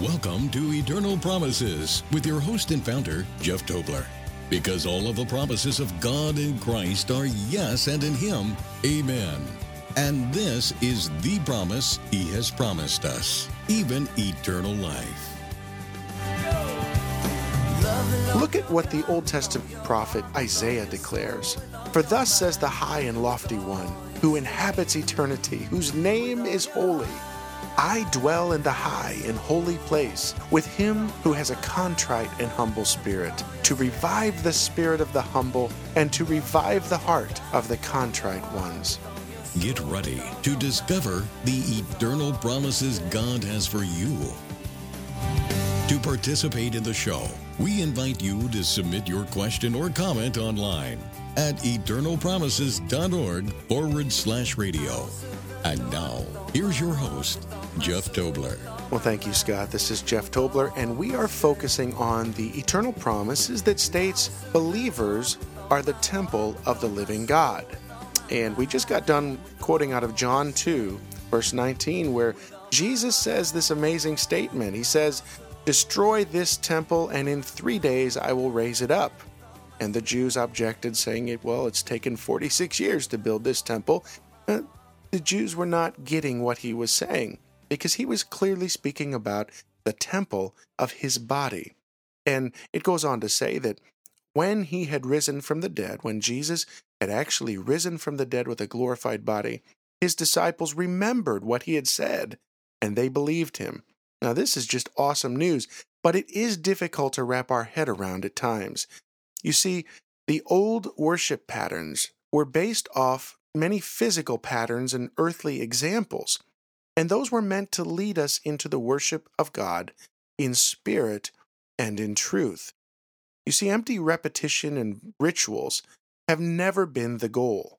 Welcome to Eternal Promises with your host and founder, Jeff Tobler. Because all of the promises of God in Christ are yes, and in Him, amen. And this is the promise He has promised us, even eternal life. Look at what the Old Testament prophet Isaiah declares. For thus says the high and lofty one, who inhabits eternity, whose name is holy. I dwell in the high and holy place with him who has a contrite and humble spirit, to revive the spirit of the humble and to revive the heart of the contrite ones. Get ready to discover the eternal promises God has for you. To participate in the show, we invite you to submit your question or comment online at eternalpromises.org forward slash radio. And now, here's your host, Jeff Tobler. Well, thank you, Scott. This is Jeff Tobler, and we are focusing on the eternal promises that states believers are the temple of the living God. And we just got done quoting out of John 2, verse 19, where Jesus says this amazing statement. He says, Destroy this temple, and in three days I will raise it up. And the Jews objected, saying, it, Well, it's taken 46 years to build this temple. Uh, the Jews were not getting what he was saying because he was clearly speaking about the temple of his body. And it goes on to say that when he had risen from the dead, when Jesus had actually risen from the dead with a glorified body, his disciples remembered what he had said and they believed him. Now, this is just awesome news, but it is difficult to wrap our head around at times. You see, the old worship patterns were based off many physical patterns and earthly examples, and those were meant to lead us into the worship of God in spirit and in truth. You see, empty repetition and rituals have never been the goal.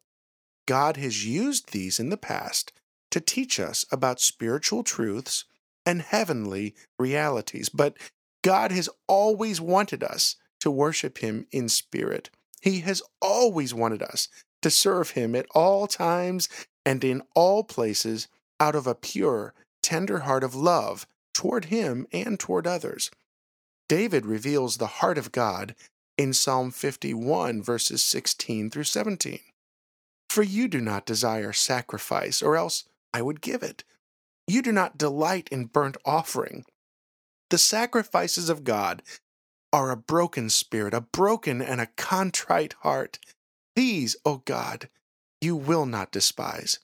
God has used these in the past to teach us about spiritual truths and heavenly realities. But God has always wanted us to worship Him in spirit. He has always wanted us to serve Him at all times and in all places out of a pure, tender heart of love toward Him and toward others. David reveals the heart of God in Psalm 51, verses 16 through 17. For you do not desire sacrifice, or else I would give it. You do not delight in burnt offering. The sacrifices of God are a broken spirit, a broken and a contrite heart. These, O God, you will not despise.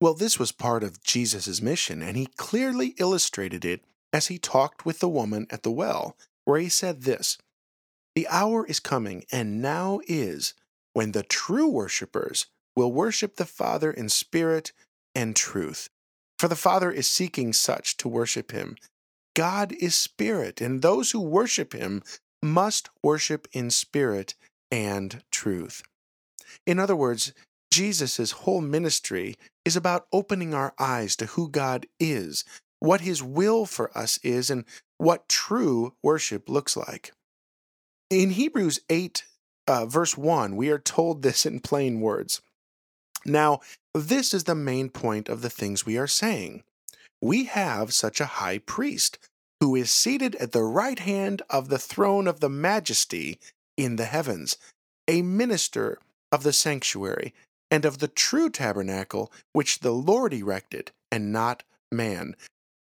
Well, this was part of Jesus' mission, and he clearly illustrated it as he talked with the woman at the well, where he said this The hour is coming, and now is, when the true worshippers will worship the Father in spirit and truth. For the Father is seeking such to worship him. God is spirit, and those who worship him must worship in spirit and truth. In other words, Jesus' whole ministry is about opening our eyes to who God is, what his will for us is, and what true worship looks like. In Hebrews 8, uh, verse 1, we are told this in plain words. Now, this is the main point of the things we are saying. We have such a high priest who is seated at the right hand of the throne of the majesty in the heavens, a minister of the sanctuary and of the true tabernacle which the Lord erected, and not man.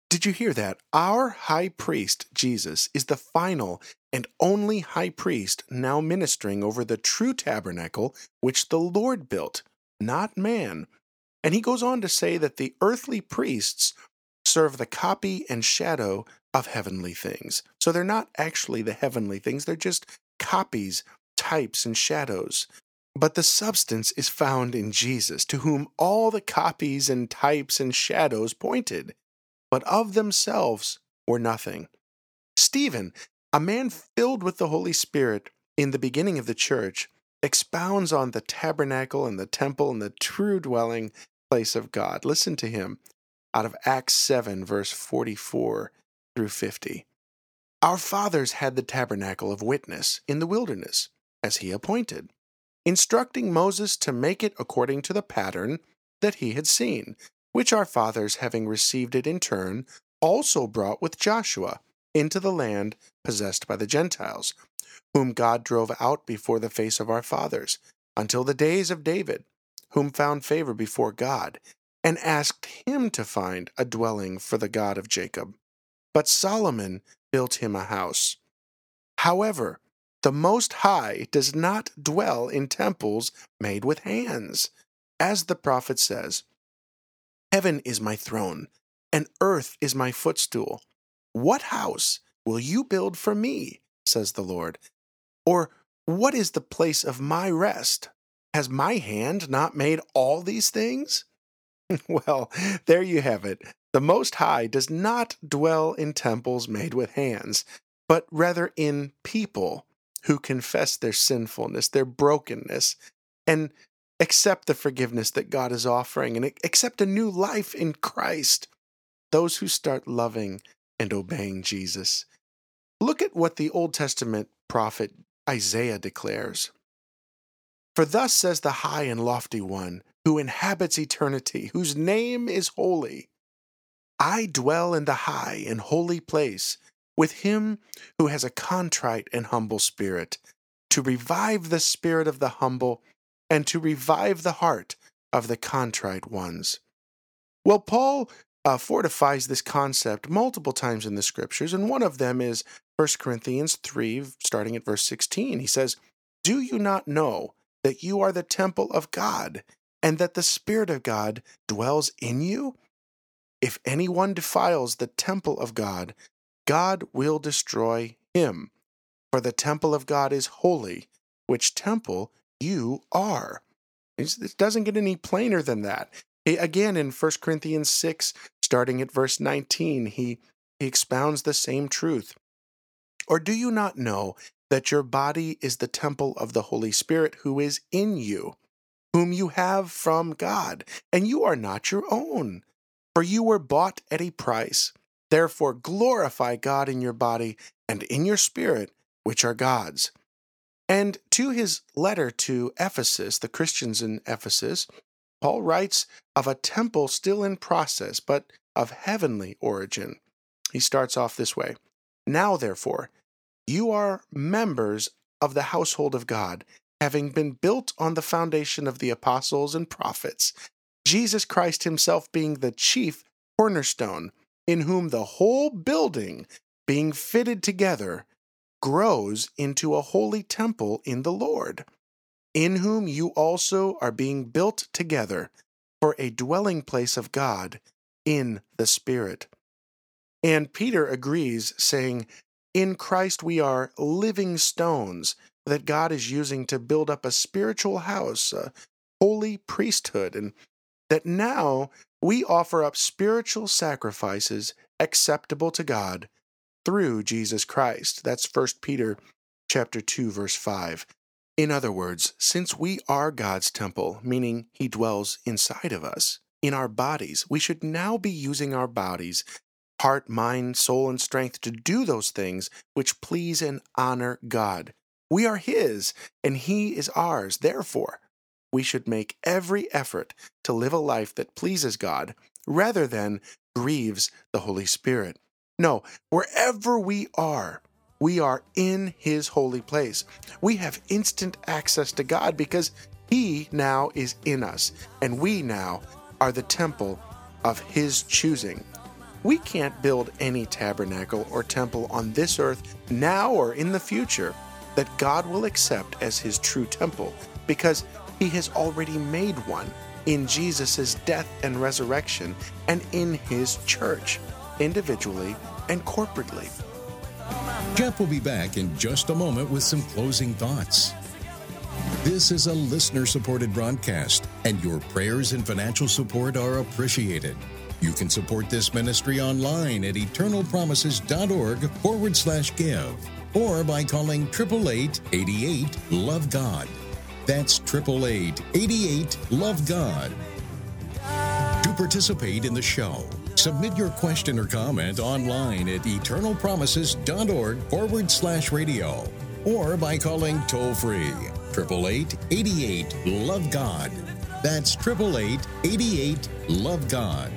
Did you hear that? Our high priest, Jesus, is the final and only high priest now ministering over the true tabernacle which the Lord built not man. And he goes on to say that the earthly priests serve the copy and shadow of heavenly things. So they're not actually the heavenly things, they're just copies, types, and shadows. But the substance is found in Jesus, to whom all the copies and types and shadows pointed, but of themselves were nothing. Stephen, a man filled with the Holy Spirit in the beginning of the church, expounds on the tabernacle and the temple and the true dwelling place of God. Listen to him out of Acts 7, verse 44 through 50. Our fathers had the tabernacle of witness in the wilderness, as he appointed, instructing Moses to make it according to the pattern that he had seen, which our fathers, having received it in turn, also brought with Joshua into the land possessed by the Gentiles, whom God drove out before the face of our fathers, until the days of David, whom found favor before God, and asked him to find a dwelling for the God of Jacob. But Solomon built him a house. However, the Most High does not dwell in temples made with hands. As the prophet says, Heaven is my throne, and earth is my footstool. What house will you build for me? says the Lord. Or what is the place of my rest? Has my hand not made all these things? well, there you have it. The Most High does not dwell in temples made with hands, but rather in people who confess their sinfulness, their brokenness, and accept the forgiveness that God is offering and accept a new life in Christ. Those who start loving and obeying Jesus. Look at what the Old Testament prophet Isaiah declares. For thus says the high and lofty one, who inhabits eternity, whose name is holy. I dwell in the high and holy place with him who has a contrite and humble spirit, to revive the spirit of the humble and to revive the heart of the contrite ones. Well, Paul uh, fortifies this concept multiple times in the scriptures, and one of them is 1 Corinthians 3, starting at verse 16. He says, Do you not know that you are the temple of God, and that the Spirit of God dwells in you? If anyone defiles the temple of God, God will destroy him. For the temple of God is holy, which temple you are. It doesn't get any plainer than that. Again, in 1 Corinthians 6, starting at verse 19, he, he expounds the same truth. Or do you not know that your body is the temple of the Holy Spirit who is in you, whom you have from God, and you are not your own? For you were bought at a price. Therefore, glorify God in your body and in your spirit, which are God's. And to his letter to Ephesus, the Christians in Ephesus, Paul writes of a temple still in process, but of heavenly origin. He starts off this way Now, therefore, you are members of the household of God, having been built on the foundation of the apostles and prophets, Jesus Christ himself being the chief cornerstone in whom the whole building, being fitted together, grows into a holy temple in the Lord, in whom you also are being built together for a dwelling place of God in the Spirit. And Peter agrees, saying, In Christ we are living stones that God is using to build up a spiritual house, a holy priesthood, and that now we offer up spiritual sacrifices acceptable to God through Jesus Christ. That's 1 Peter chapter 2 verse 5. In other words, since we are God's temple, meaning he dwells inside of us, in our bodies, we should now be using our bodies, heart, mind, soul, and strength to do those things which please and honor God. We are his and he is ours. Therefore, we should make every effort to live a life that pleases God rather than grieves the Holy Spirit. No, wherever we are, we are in His holy place. We have instant access to God because He now is in us, and we now are the temple of His choosing. We can't build any tabernacle or temple on this earth now or in the future that God will accept as His true temple because he has already made one in Jesus' death and resurrection and in his church, individually and corporately. Jeff will be back in just a moment with some closing thoughts. This is a listener supported broadcast, and your prayers and financial support are appreciated. You can support this ministry online at eternalpromises.org forward slash give or by calling 888 88 Love God. That's 888 88 Love God. To participate in the show, submit your question or comment online at eternalpromises.org forward slash radio or by calling toll free 888 88 Love God. That's 888 88 Love God.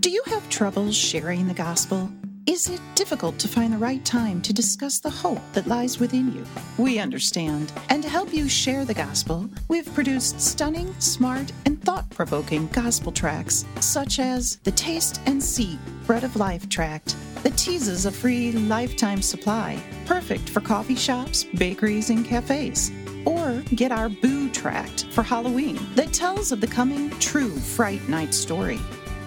Do you have troubles sharing the gospel? Is it difficult to find the right time to discuss the hope that lies within you? We understand. And to help you share the gospel, we've produced stunning, smart, and thought provoking gospel tracts, such as the Taste and See Bread of Life tract that teases a free lifetime supply, perfect for coffee shops, bakeries, and cafes. Or get our Boo tract for Halloween that tells of the coming true Fright Night story.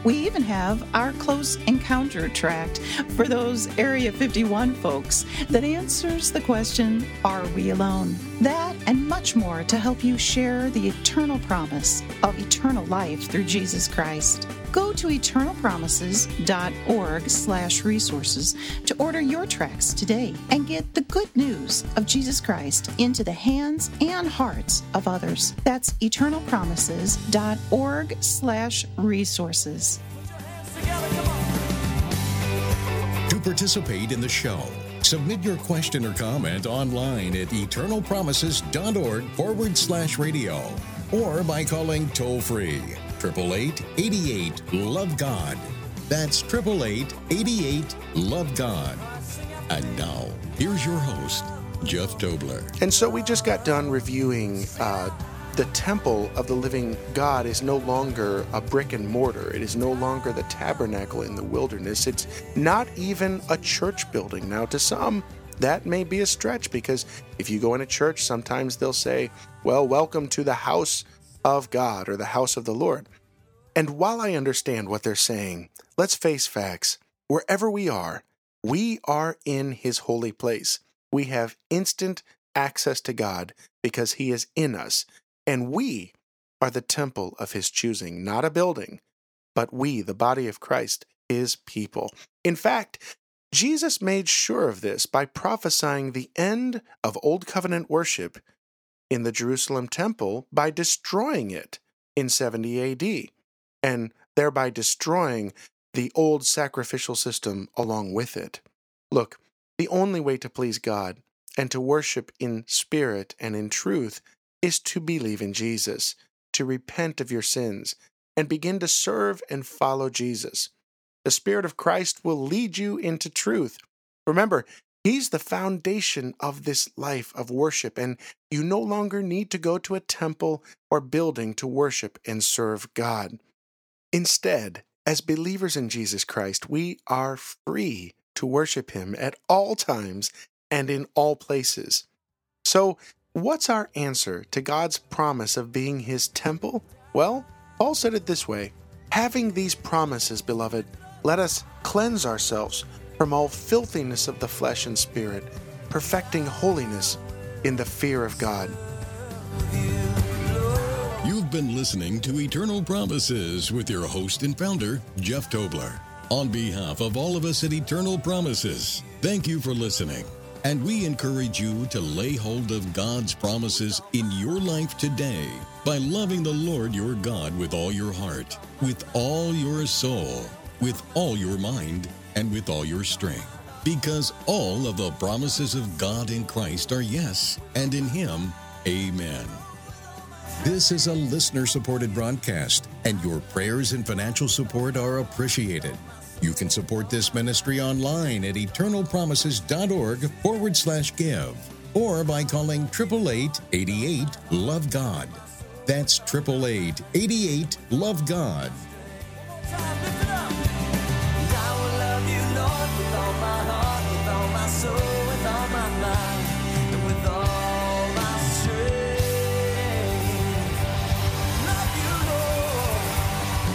We even have our Close Encounter tract for those Area 51 folks that answers the question, Are we alone? That and much more to help you share the eternal promise of eternal life through Jesus Christ. Go to eternalpromises.org slash resources to order your tracks today and get the good news of Jesus Christ into the hands and hearts of others. That's eternalpromises.org slash resources. To participate in the show, submit your question or comment online at eternalpromises.org forward slash radio or by calling toll free 888 88 Love God. That's 888 88 Love God. And now, here's your host, Jeff Tobler. And so we just got done reviewing uh, the temple of the living God is no longer a brick and mortar. It is no longer the tabernacle in the wilderness. It's not even a church building. Now, to some, that may be a stretch because if you go in a church, sometimes they'll say, Well, welcome to the house of God or the house of the Lord. And while I understand what they're saying, let's face facts. Wherever we are, we are in His holy place. We have instant access to God because He is in us, and we are the temple of His choosing, not a building, but we, the body of Christ, His people. In fact, Jesus made sure of this by prophesying the end of Old Covenant worship in the Jerusalem temple by destroying it in 70 AD and thereby destroying the old sacrificial system along with it. Look, the only way to please God and to worship in spirit and in truth is to believe in Jesus, to repent of your sins, and begin to serve and follow Jesus. The Spirit of Christ will lead you into truth. Remember, He's the foundation of this life of worship, and you no longer need to go to a temple or building to worship and serve God. Instead, as believers in Jesus Christ, we are free to worship Him at all times and in all places. So, what's our answer to God's promise of being His temple? Well, Paul said it this way Having these promises, beloved, let us cleanse ourselves from all filthiness of the flesh and spirit, perfecting holiness in the fear of God. You've been listening to Eternal Promises with your host and founder, Jeff Tobler. On behalf of all of us at Eternal Promises, thank you for listening. And we encourage you to lay hold of God's promises in your life today by loving the Lord your God with all your heart, with all your soul, with all your mind, and with all your strength. Because all of the promises of God in Christ are yes, and in Him, amen. This is a listener supported broadcast, and your prayers and financial support are appreciated. You can support this ministry online at eternalpromises.org forward slash give or by calling 888 88 Love God. That's 888 88 Love God.